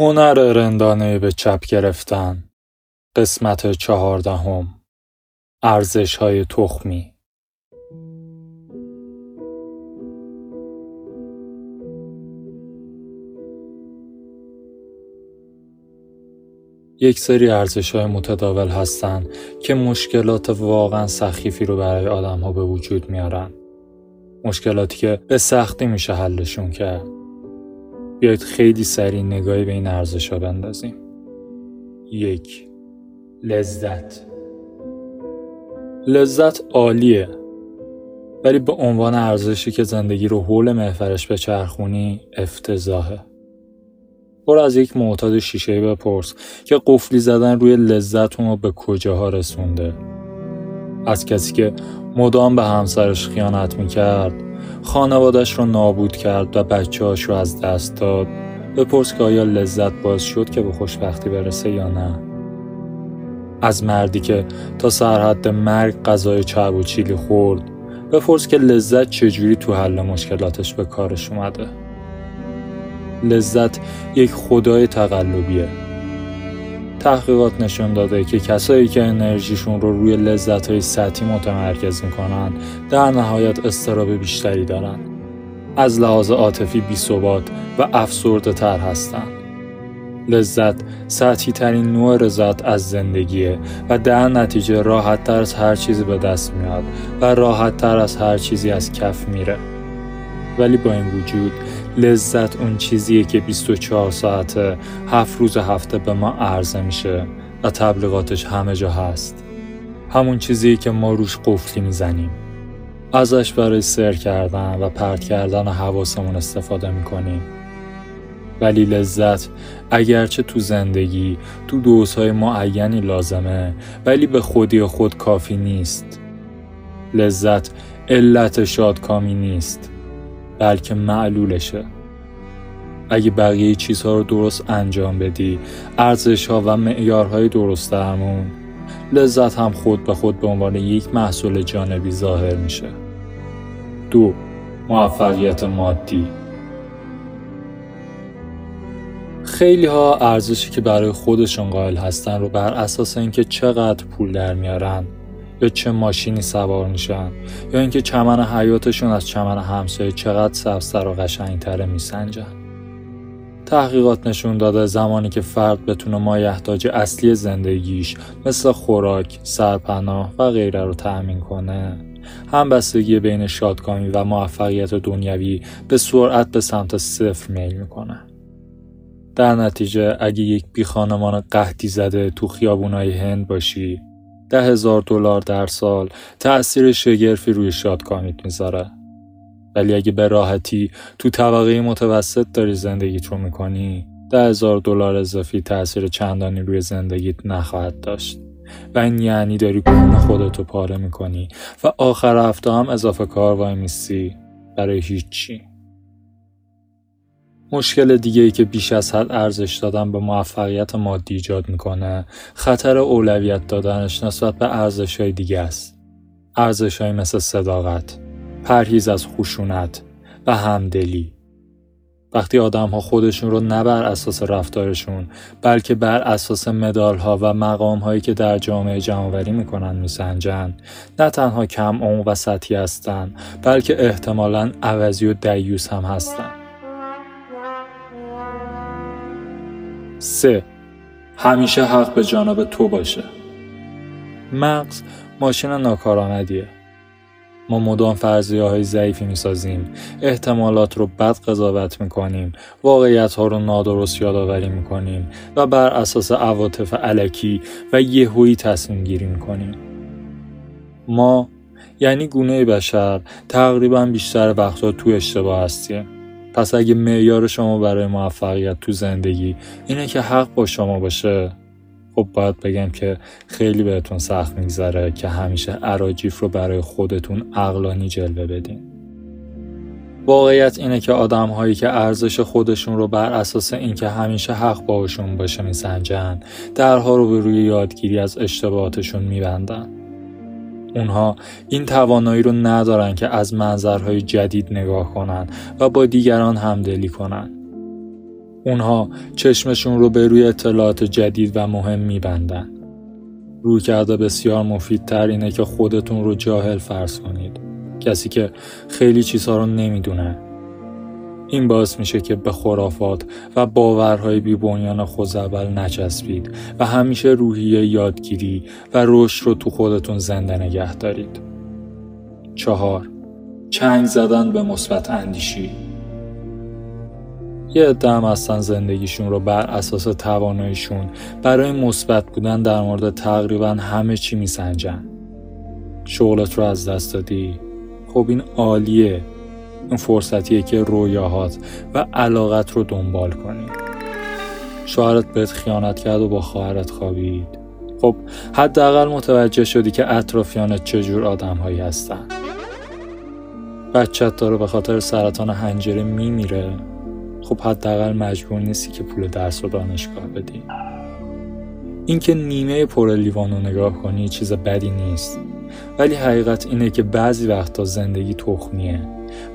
هنر رندانه به چپ گرفتن قسمت چهاردهم ارزش های تخمی یک سری ارزش های متداول هستند که مشکلات واقعا سخیفی رو برای آدم ها به وجود میارن. مشکلاتی که به سختی میشه حلشون کرد. بیایید خیلی سریع نگاهی به این ارزش ها بندازیم. یک لذت لذت عالیه ولی به عنوان ارزشی که زندگی رو حول محفرش به چرخونی افتضاحه. برو از یک معتاد شیشه بپرس که قفلی زدن روی لذت رو به کجاها رسونده از کسی که مدام به همسرش خیانت می‌کرد خانوادش رو نابود کرد و بچه هاش رو از دست داد. بپرس که آیا لذت باز شد که به خوشبختی برسه یا نه. از مردی که تا سرحد مرگ غذای چرب و چیلی خورد بپرس که لذت چجوری تو حل مشکلاتش به کارش اومده. لذت یک خدای تقلبیه. تحقیقات نشون داده که کسایی که انرژیشون رو روی لذت های سطحی متمرکز می‌کنن در نهایت استراب بیشتری دارن. از لحاظ عاطفی بیثبات و افسرده تر هستن. لذت سطحی ترین نوع رضایت از زندگیه و در نتیجه راحت تر از هر چیزی به دست میاد و راحت تر از هر چیزی از کف میره. ولی با این وجود لذت اون چیزیه که 24 ساعته هفت روز هفته به ما عرضه میشه و تبلیغاتش همه جا هست. همون چیزیه که ما روش قفلی می‌زنیم. ازش برای سر کردن و پرت کردن حواسمون استفاده می‌کنیم. ولی لذت اگرچه تو زندگی تو دوزهای معینی لازمه ولی به خودی خود کافی نیست. لذت علت شادکامی نیست بلکه معلولشه. اگه بقیه چیزها رو درست انجام بدی ارزش ها و معیارهای درست درمون لذت هم خود به خود به عنوان یک محصول جانبی ظاهر میشه. دو موفقیت مادی. خیلی ها ارزشی که برای خودشون قائل هستن رو بر اساس اینکه چقدر پول در میارن یا چه ماشینی سوار میشن یا اینکه چمن حیاتشون از چمن همسایه چقدر سبزتر و قشنگتره میسنجن. تحقیقات نشون داده زمانی که فرد بتونه مایحتاج اصلی زندگیش مثل خوراک، سرپناه و غیره رو تأمین کنه. هم بستگی بین شادکامی و موفقیت دنیوی به سرعت به سمت صفر میل می‌کنه. در نتیجه اگه یک بی خانمان قهدی زده تو خیابونای هند باشی ده هزار دلار در سال تأثیر شگرفی روی شادکامیت می‌ذاره. ولی اگه به راحتی تو طبقه متوسط داری زندگیت رو می‌کنی ده هزار دلار اضافی تاثیر چندانی روی زندگیت نخواهد داشت و این یعنی داری کون خودتو پاره می‌کنی و آخر هفته هم اضافه کار وای میسی برای هیچی مشکل دیگه ای که بیش از حد ارزش دادن به موفقیت مادی ایجاد می‌کنه خطر اولویت دادنش نسبت به ارزش های دیگه است. ارزش های مثل صداقت، پرهیز از خشونت و همدلی. وقتی آدم ها خودشون رو نه بر اساس رفتارشون بلکه بر اساس مدال ها و مقام هایی که در جامعه جمعوری می‌کنن میسنجن نه تنها کم اون و سطحی هستن بلکه احتمالا عوضی و دیوس هم هستن. 3. همیشه حق به جانب تو باشه مغز ماشین ناکارآمدیه ما مدام فرضیه های ضعیفی می سازیم احتمالات رو بد قضاوت می کنیم واقعیت ها رو نادرست یادآوری می کنیم و بر اساس عواطف علکی و یهویی تصمیم گیری می کنیم ما یعنی گونه بشر تقریبا بیشتر وقتها تو اشتباه هستیم. پس اگه معیار شما برای موفقیت تو زندگی اینه که حق با شما باشه. خب باید بگم که خیلی بهتون سخت میگذره که همیشه عراجیف رو برای خودتون اقلانی جلوه بدین واقعیت اینه که آدم هایی که ارزش خودشون رو بر اساس اینکه همیشه حق باشون باشه میسنجن درها رو به روی یادگیری از اشتباهاتشون میبندن اونها این توانایی رو ندارن که از منظرهای جدید نگاه کنن و با دیگران همدلی کنن. اونها چشمشون رو به روی اطلاعات جدید و مهم میبندن. روی کرده بسیار مفیدتر اینه که خودتون رو جاهل فرض کنید. کسی که خیلی چیزها رو نمی‌دونه. این باعث میشه که به خرافات و باورهای بیبنیان خوزعبل نچسبید و همیشه روحیه یادگیری و رشد رو تو خودتون زنده نگه دارید. چهار چنگ زدن به مثبت اندیشی یه عده هم هستن زندگیشون رو بر اساس تواناییشون. برای مثبت بودن در مورد تقریبا همه چی میسنجن. شغلت رو از دست دادی. خب این عالیه. این فرصتیه که رویاهات و علاقت رو دنبال کنی. شوهرت بهت خیانت کرد و با خواهرت خوابید. خب حداقل متوجه شدی که اطرافیانت چجور آدم هایی هستن. بچت داره به خاطر سرطان حنجره میمیره. خب حداقل مجبور نیستی که پول درس و دانشگاه بدی. اینکه نیمه پر لیوان رو نگاه کنی چیز بدی نیست. ولی حقیقت اینه که بعضی وقتا زندگی تخمیه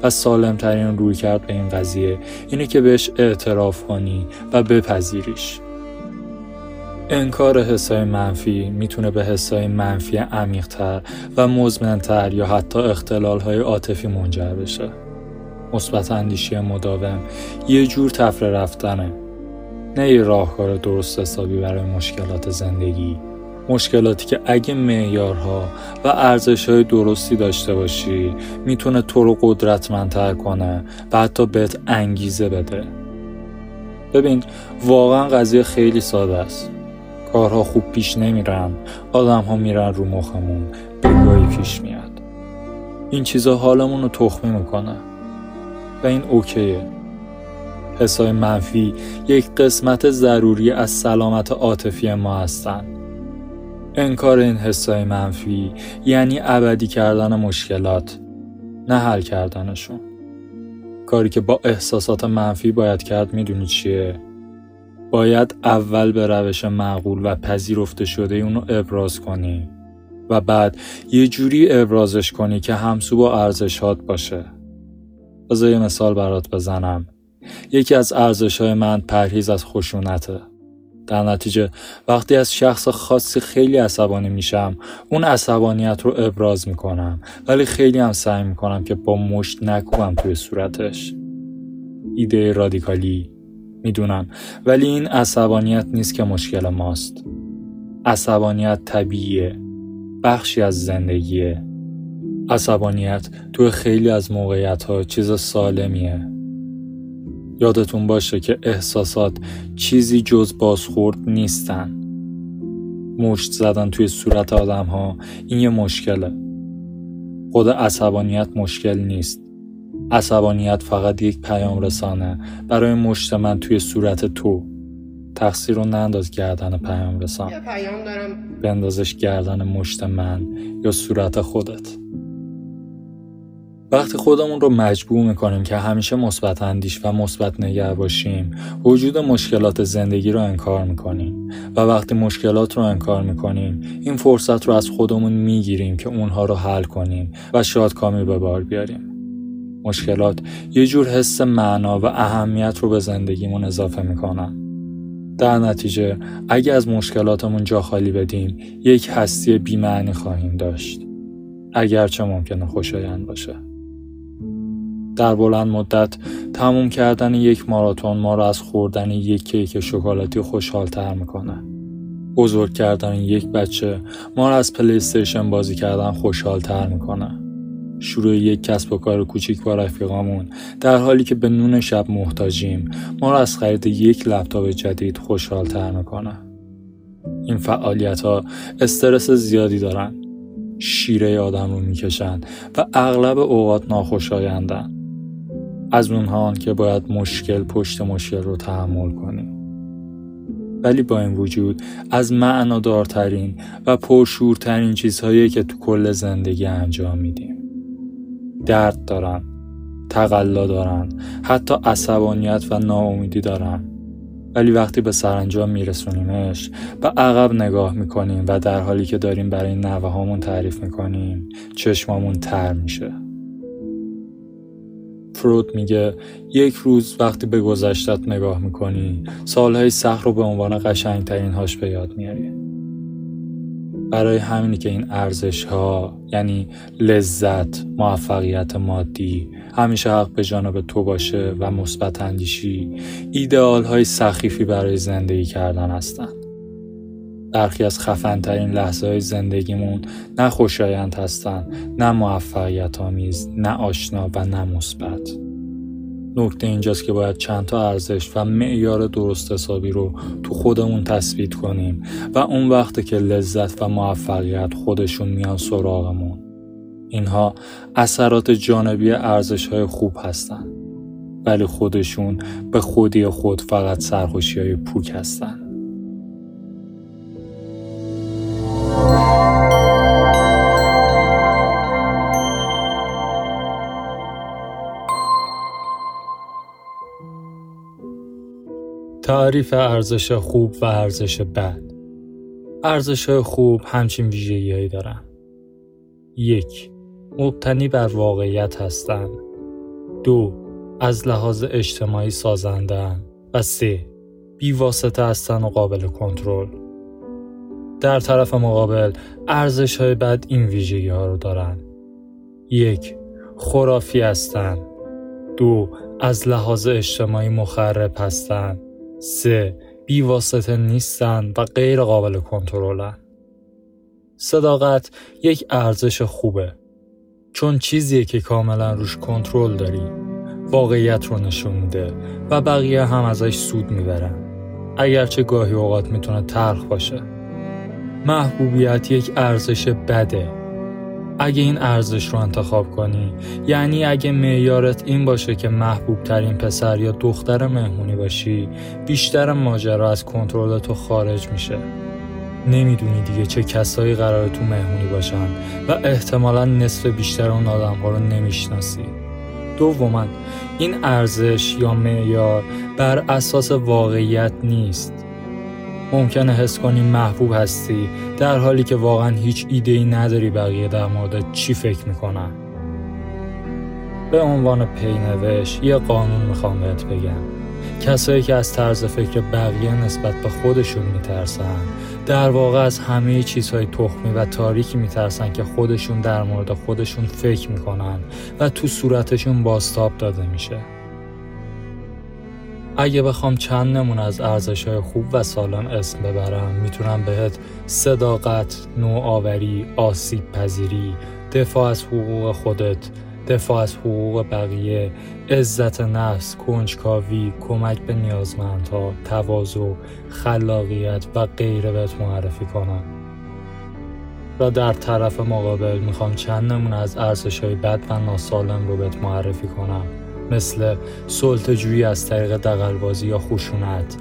و سالمترین روی کرد به این قضیه اینه که بهش اعتراف کنی و بپذیریش. انکار حسای منفی می‌تونه به حسای منفی عمیقتر و مزمنتر یا حتی اختلالهای عاطفی منجر بشه. مثبت اندیشی مداوم. یه جور تفره رفتنه. نه یه راهکار درست حسابی برای مشکلات زندگی. مشکلاتی که اگه معیارها و ارزش های درستی داشته باشی می‌تونه تو رو قدرتمندتر کنه و حتی بهت انگیزه بده. ببین واقعا قضیه خیلی ساده است. کارها خوب پیش نمیرن. آدم ها میرن رو مخمون. بگاهی پیش میاد. این چیزا حالمون رو تخمی می‌کنه. و این اوکیه. حسای منفی یک قسمت ضروری از سلامت عاطفی ما هستند انکار این حسای منفی یعنی ابدی کردن مشکلات نه حل کردنشون. کاری که با احساسات منفی باید کرد می‌دونی چیه؟ باید اول به روش معقول و پذیرفته شده اونو ابراز کنی و بعد یه جوری ابرازش کنی که همسو با ارزشات باشه. بذار یه مثال برات بزنم. یکی از ارزش های من پرهیز از خشونته. در نتیجه وقتی از شخص خاصی خیلی عصبانی میشم اون عصبانیت رو ابراز می‌کنم. ولی خیلی هم سعی می‌کنم که با مشت نکوبم توی صورتش. ایده رادیکالی. می‌دونم. ولی این عصبانیت نیست که مشکل ماست. عصبانیت طبیعیه. بخشی از زندگیه. عصبانیت توی خیلی از موقعیت ها چیز سالمیه. یادتون باشه که احساسات چیزی جز بازخورد نیستن. مشت زدن توی صورت آدم ها این یه مشکله. خود عصبانیت مشکل نیست. عصبانیت فقط یک پیام رسانه برای مشت من توی صورت تو. تقصیر رو ننداز گردن پیام رسان. پیام دارم. بندازش گردن مشت من یا صورت خودت. وقتی خودمون رو مجبور می‌کنیم که همیشه مثبت اندیش و مثبت نگه باشیم وجود مشکلات زندگی رو انکار می‌کنیم. و وقتی مشکلات رو انکار می‌کنیم این فرصت رو از خودمون می‌گیریم که اونها رو حل کنیم و شادکامی به بار بیاریم. مشکلات یه جور حس معنا و اهمیت رو به زندگیمون اضافه می‌کنن. در نتیجه اگه از مشکلاتمون جا خالی بدیم یک هستی بیمعنی خواهیم داشت. اگرچه ممکنه خوشایند باشه. در بلند مدت تموم کردن یک ماراتون ما را از خوردن یک کیک شکلاتی خوشحالتر می‌کنه. بزرگ کردن یک بچه ما را از پلیستیشن بازی کردن خوشحالتر می‌کنه. شروع یک کسب و کار کوچیک با رفیقامون در حالی که به نون شب محتاجیم ما را از خرید یک لپتاپ جدید خوشحالتر می‌کنه. این فعالیت ها استرس زیادی دارن. شیره آدم رو می‌کشن و اغلب اوقات ناخوشایندن. از اونها که باید مشکل پشت مشکل رو تحمل کنیم. ولی با این وجود از معنادارترین و پرشورترین چیزهایی که تو کل زندگی انجام میدیم. درد دارن تقلا دارن حتی عصبانیت و ناامیدی دارن. ولی وقتی به سرانجام میرسونیمش به عقب نگاه می‌کنیم و در حالی که داریم برای نوه هامون تعریف می‌کنیم چشمامون تر میشه. فرود میگه یک روز وقتی به گذشتت نگاه می‌کنی سالهای سخت رو به عنوان قشنگترین هاش به یاد میاری برای همینی که این ارزش ها یعنی لذت، موفقیت مادی همیشه حق به جانب تو باشه و مثبت اندیشی ایدئال های سخیفی برای زندگی کردن هستند. برخی از خفنترین لحظه های زندگیمون نه خوشایند هستند نه موفقیت آمیز نه آشنا و نه مثبت. نکته اینجاست که باید چند تا ارزش و معیار درست حسابی رو تو خودمون تثبیت کنیم و اون وقت که لذت و موفقیت خودشون میان سراغمون. اینها اثرات جانبی ارزش های خوب هستن ولی خودشون به خودی خود فقط سرخوشی های پوک هستن تعریف ارزش خوب و ارزش بد. ارزش خوب همچین ویژگیهایی دارن. یک مبتنی بر واقعیت هستند دو از لحاظ اجتماعی سازندن و سه بیواسطه هستن و قابل کنترل. در طرف مقابل ارزش های بد این ویژگی ها رو دارن. یک خرافی هستند دو از لحاظ اجتماعی مخرب هستند سه بیواسطه نیستند و غیر قابل کنترلن. صداقت یک ارزش خوبه. چون چیزیه که کاملا روش کنترل داری. واقعیت رو نشون میده و بقیه هم ازش سود می‌برن. اگرچه گاهی اوقات می‌تونه تلخ باشه. محبوبیت یک ارزش بده. اگه این ارزش رو انتخاب کنی یعنی اگه معیارت این باشه که محبوب ترین پسر یا دختر مهمونی باشی بیشتر ماجرا از کنترل تو خارج میشه. نمی‌دونی دیگه چه کسایی قرار تو مهمونی باشن و احتمالا نصف بیشتر اون آدم ها رو نمی‌شناسی. دوما این ارزش یا معیار بر اساس واقعیت نیست. ممکنه حس کنی محبوب هستی در حالی که واقعا هیچ ایده ای نداری بقیه در مورد چی فکر می‌کنن. به عنوان پینوش یه قانون می‌خوام بهت بگم. کسایی که از طرز فکر بقیه نسبت به خودشون میترسن در واقع از همه چیزهای تخمی و تاریکی میترسن که خودشون در مورد خودشون فکر می‌کنن و تو صورتشون باستاب داده میشه. اگه بخوام چند نمونه از ارزش های خوب و سالم اسم ببرم می‌تونم بهت صداقت، نوآوری، آسیب پذیری، دفاع از حقوق خودت، دفاع از حقوق بقیه، عزت نفس، کنجکاوی، کمک به نیازمندها، تواضع، خلاقیت و غیره بهت معرفی کنم. و در طرف مقابل می‌خوام چند نمونه از ارزش های بد و ناسالم رو بهت معرفی کنم مثل سلطجویی از طریق دقلبازی یا خشونت.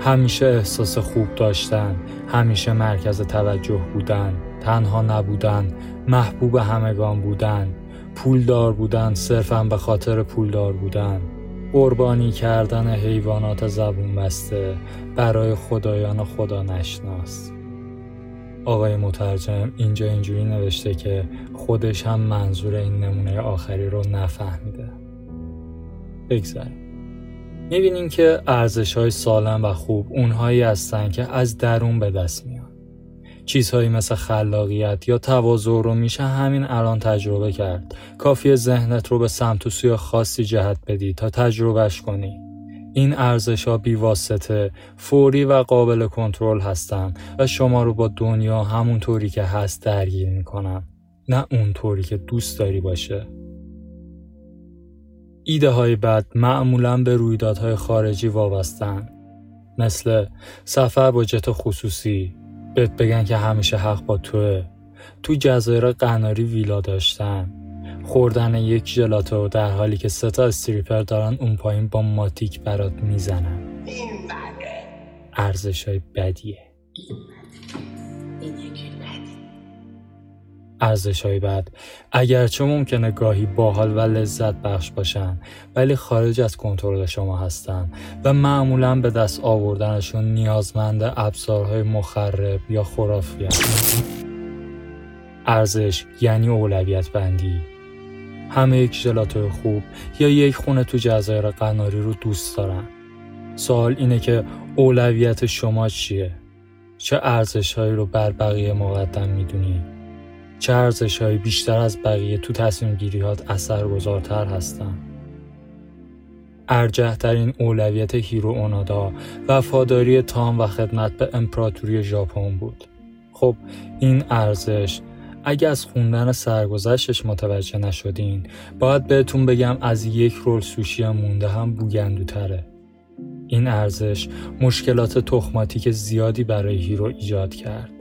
همیشه احساس خوب داشتن همیشه مرکز توجه بودن تنها نبودن محبوب همگان بودن پولدار بودن صرفا به خاطر پولدار بودن. قربانی کردن حیوانات زبون بسته برای خدایان خدا نشناس. آقای مترجم اینجا اینجوری نوشته که خودش هم منظور این نمونه آخری رو نفهمیده. بگذاریم می‌بینیم که ارزش های سالم و خوب اونهایی هستن که از درون به دست میان. چیزهایی مثل خلاقیت یا تواضع رو میشه همین الان تجربه کرد. کافی ذهنت رو به سمت و سوی خاصی جهت بدی تا تجربهش کنی. این ارزش ها بیواسطه فوری و قابل کنترل هستن و شما رو با دنیا همونطوری که هست درگیر می‌کنن. نه اونطوری که دوست داری باشه. ایده های بد معمولا به رویدادهای خارجی وابستن مثل سفر با جت خصوصی بهت بگن که همیشه حق با توه. تو جزایر قناری ویلا داشتن. خوردن یک ژلاتو در حالی که سه تا استریپر دارن اون پایین با ماتیک برات می‌زنن. ارزش های بدیه. ارزش های بد. اگرچه ممکنه گاهی باحال و لذت بخش باشن ولی خارج از کنترل شما هستن و معمولا به دست آوردنشون نیازمند ابزارهای مخرب یا خرافی ارزش یعنی اولویت بندی. همه یک ژلاتو خوب یا یک خونه تو جزایر قناری رو دوست دارن. سوال اینه که اولویت شما چیه؟ چه ارزش هایی رو بر بقیه مقدم می‌دونی؟ چه ارزش هایی بیشتر از بقیه تو تصمیم گیریات اثر گذارتر هستن؟ ارجح‌ترین اولویت هیرو اونادا وفاداری تام و خدمت به امپراتوری ژاپن بود. خب این ارزش اگه از خوندن سرگذشتش متوجه نشدین باید بهتون بگم از یک رول سوشی مونده هم بوگندوتره. این ارزش مشکلات تخماتیک زیادی برای هیرو ایجاد کرد.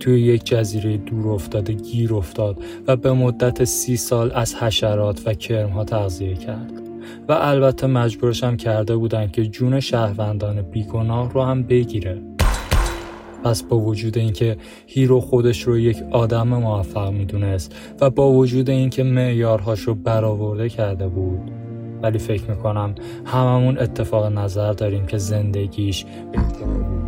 توی یک جزیره دور افتاده گیر افتاد و به مدت سی سال از حشرات و کرمها تغذیه کرد. و البته مجبورشم کرده بودن که جون شهروندان بیگناه رو هم بگیره. پس با وجود اینکه هیرو خودش رو یک آدم موفق می‌دونست و با وجود اینکه معیارهاش رو برآورده کرده بود ولی فکر می‌کنم هممون اتفاق نظر داریم که زندگیش بهتر بود.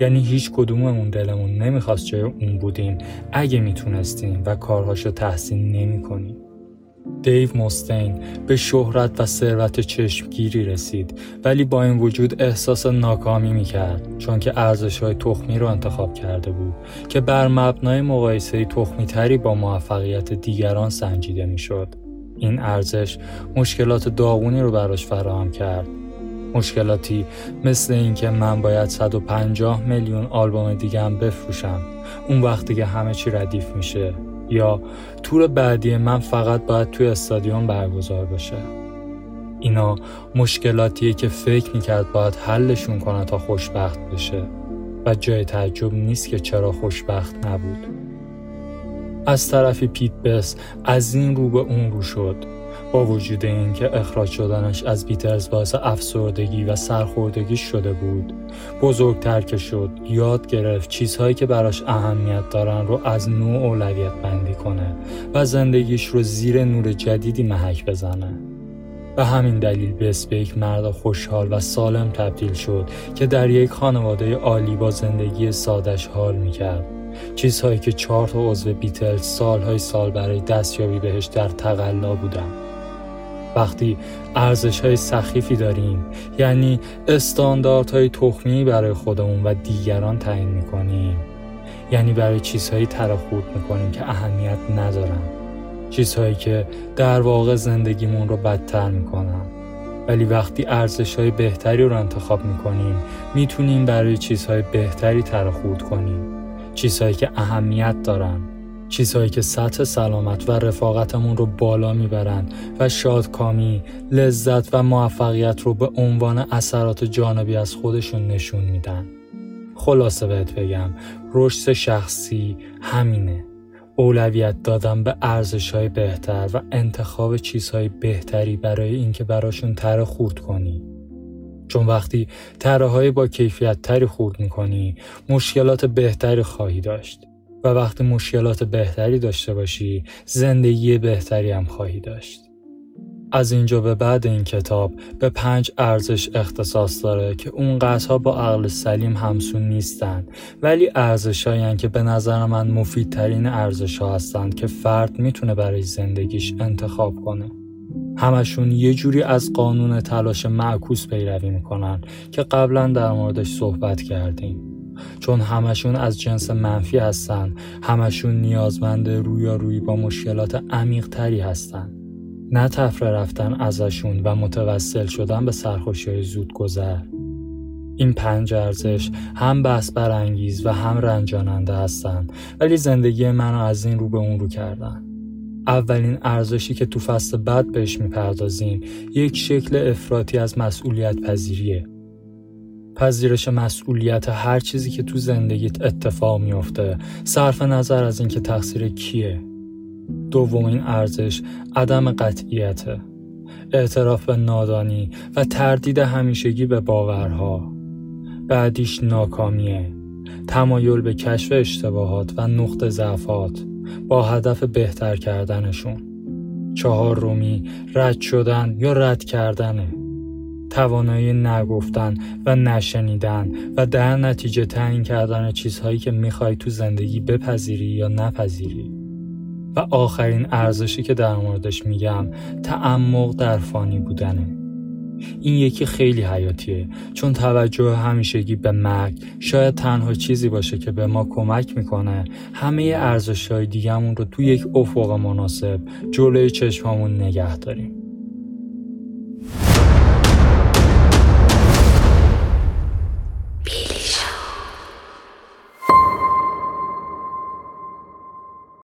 یعنی هیچ کدوممون دلمون نمی‌خواست جای اون بودیم. اگه می‌تونستیم و کارهاشو تحسین نمی‌کنیم. دیو مستین به شهرت و ثروت چشمگیری رسید ولی با این وجود احساس ناکامی می‌کرد چون که ارزش های تخمی رو انتخاب کرده بود که بر مبنای مقایسه تخمی تری با موفقیت دیگران سنجیده می‌شد. این ارزش مشکلات داغونی رو براش فراهم کرد. مشکلاتی مثل اینکه من باید 150 میلیون آلبوم دیگه هم بفروشم. اون وقتی که همه چی ردیف میشه. یا تور بعدی من فقط باید توی استادیوم برگزار بشه. اینا مشکلاتیه که فکر می‌کرد باید حلشون کنه تا خوشبخت بشه. و جای تعجب نیست که چرا خوشبخت نبود. از طرفی پیت بس از این رو به اون رو شد. با وجود اینکه اخراج شدنش از بیترز باعث افسردگی و سرخوردگی شده بود بزرگتر که شد یاد گرفت چیزهایی که براش اهمیت دارن رو از نوع اولویت بندی کنه و زندگیش رو زیر نور جدیدی محک بزنه. به همین دلیل بس به یک مرد خوشحال و سالم تبدیل شد که در یک خانواده عالی با زندگی سادش حال می‌کرد. چیزهایی که چهار تا عضو بیتلز سالهای سال برای دستیابی بهش در تقلا بودن. وقتی ارزش های سخیفی داریم یعنی استانداردهای تخمی برای خودمون و دیگران تعیین می‌کنیم. یعنی برای چیزهایی ترخورد می‌کنیم که اهمیت ندارن. چیزهایی که در واقع زندگیمون رو بدتر می‌کنن. ولی وقتی ارزش های بهتری رو انتخاب می‌کنیم می‌تونیم برای چیزهای بهتری ترخورد کنیم. چیزهایی که اهمیت دارن. چیزهایی که سطح سلامت و رفاقتمون رو بالا می‌برن و شادکامی، لذت و موفقیت رو به عنوان اثرات جانبی از خودشون نشون میدن. خلاصه بهت بگم رشد شخصی همینه. اولویت دادن به ارزش های بهتر و انتخاب چیزهای بهتری برای اینکه براشون تره خورد کنی. چون وقتی تره های با کیفیت تری خورد می‌کنی مشکلات بهتری خواهی داشت. و وقتی مشکلات بهتری داشته باشی زندگی بهتری هم خواهی داشت. از اینجا به بعد این کتاب به پنج ارزش اختصاص داره که اون ها با عقل سلیم همسون نیستن ولی ارزش که به نظر من مفیدترین ارزش ها هستند که فرد می‌تونه برای زندگیش انتخاب کنه. همشون یه جوری از قانون تلاش معکوس پیروی می‌کنن که قبلا در موردش صحبت کردیم. چون همشون از جنس منفی هستن. همشون نیازمند رویارویی با مشکلات عمیق تری هستن. نه تفره رفتن ازشون و متوسل شدن به سرخوشی زود گذر این پنج ارزش هم بحث برانگیز و هم رنجاننده هستن. ولی زندگی منو از این رو به اون رو کردن. اولین ارزشی که تو فصل بعد بهش می‌پردازیم یک شکل افراطی از مسئولیت پذیریه پذیرش مسئولیت هر چیزی که تو زندگیت اتفاق میافته صرف نظر از اینکه تقصیر کیه. دومین ارزش عدم قطعیته اعتراف به نادانی و تردید همیشگی به باورها. بعدیش ناکامیه. تمایل به کشف اشتباهات و نقط ضعفات با هدف بهتر کردنشون. چهار رومی رد شدن یا رد کردنه. توانایی نگفتن و نشنیدن و در نتیجه تعیین کردن چیزهایی که می‌خوای تو زندگی بپذیری یا نپذیری. و آخرین ارزشی که در موردش میگم تعمق در فانی بودنه. این یکی خیلی حیاتیه چون توجه همیشگی به مرگ شاید تنها چیزی باشه که به ما کمک می‌کنه. همه ارزش های دیگهمون رو تو یک افق مناسب جلوی چشممون نگه داریم.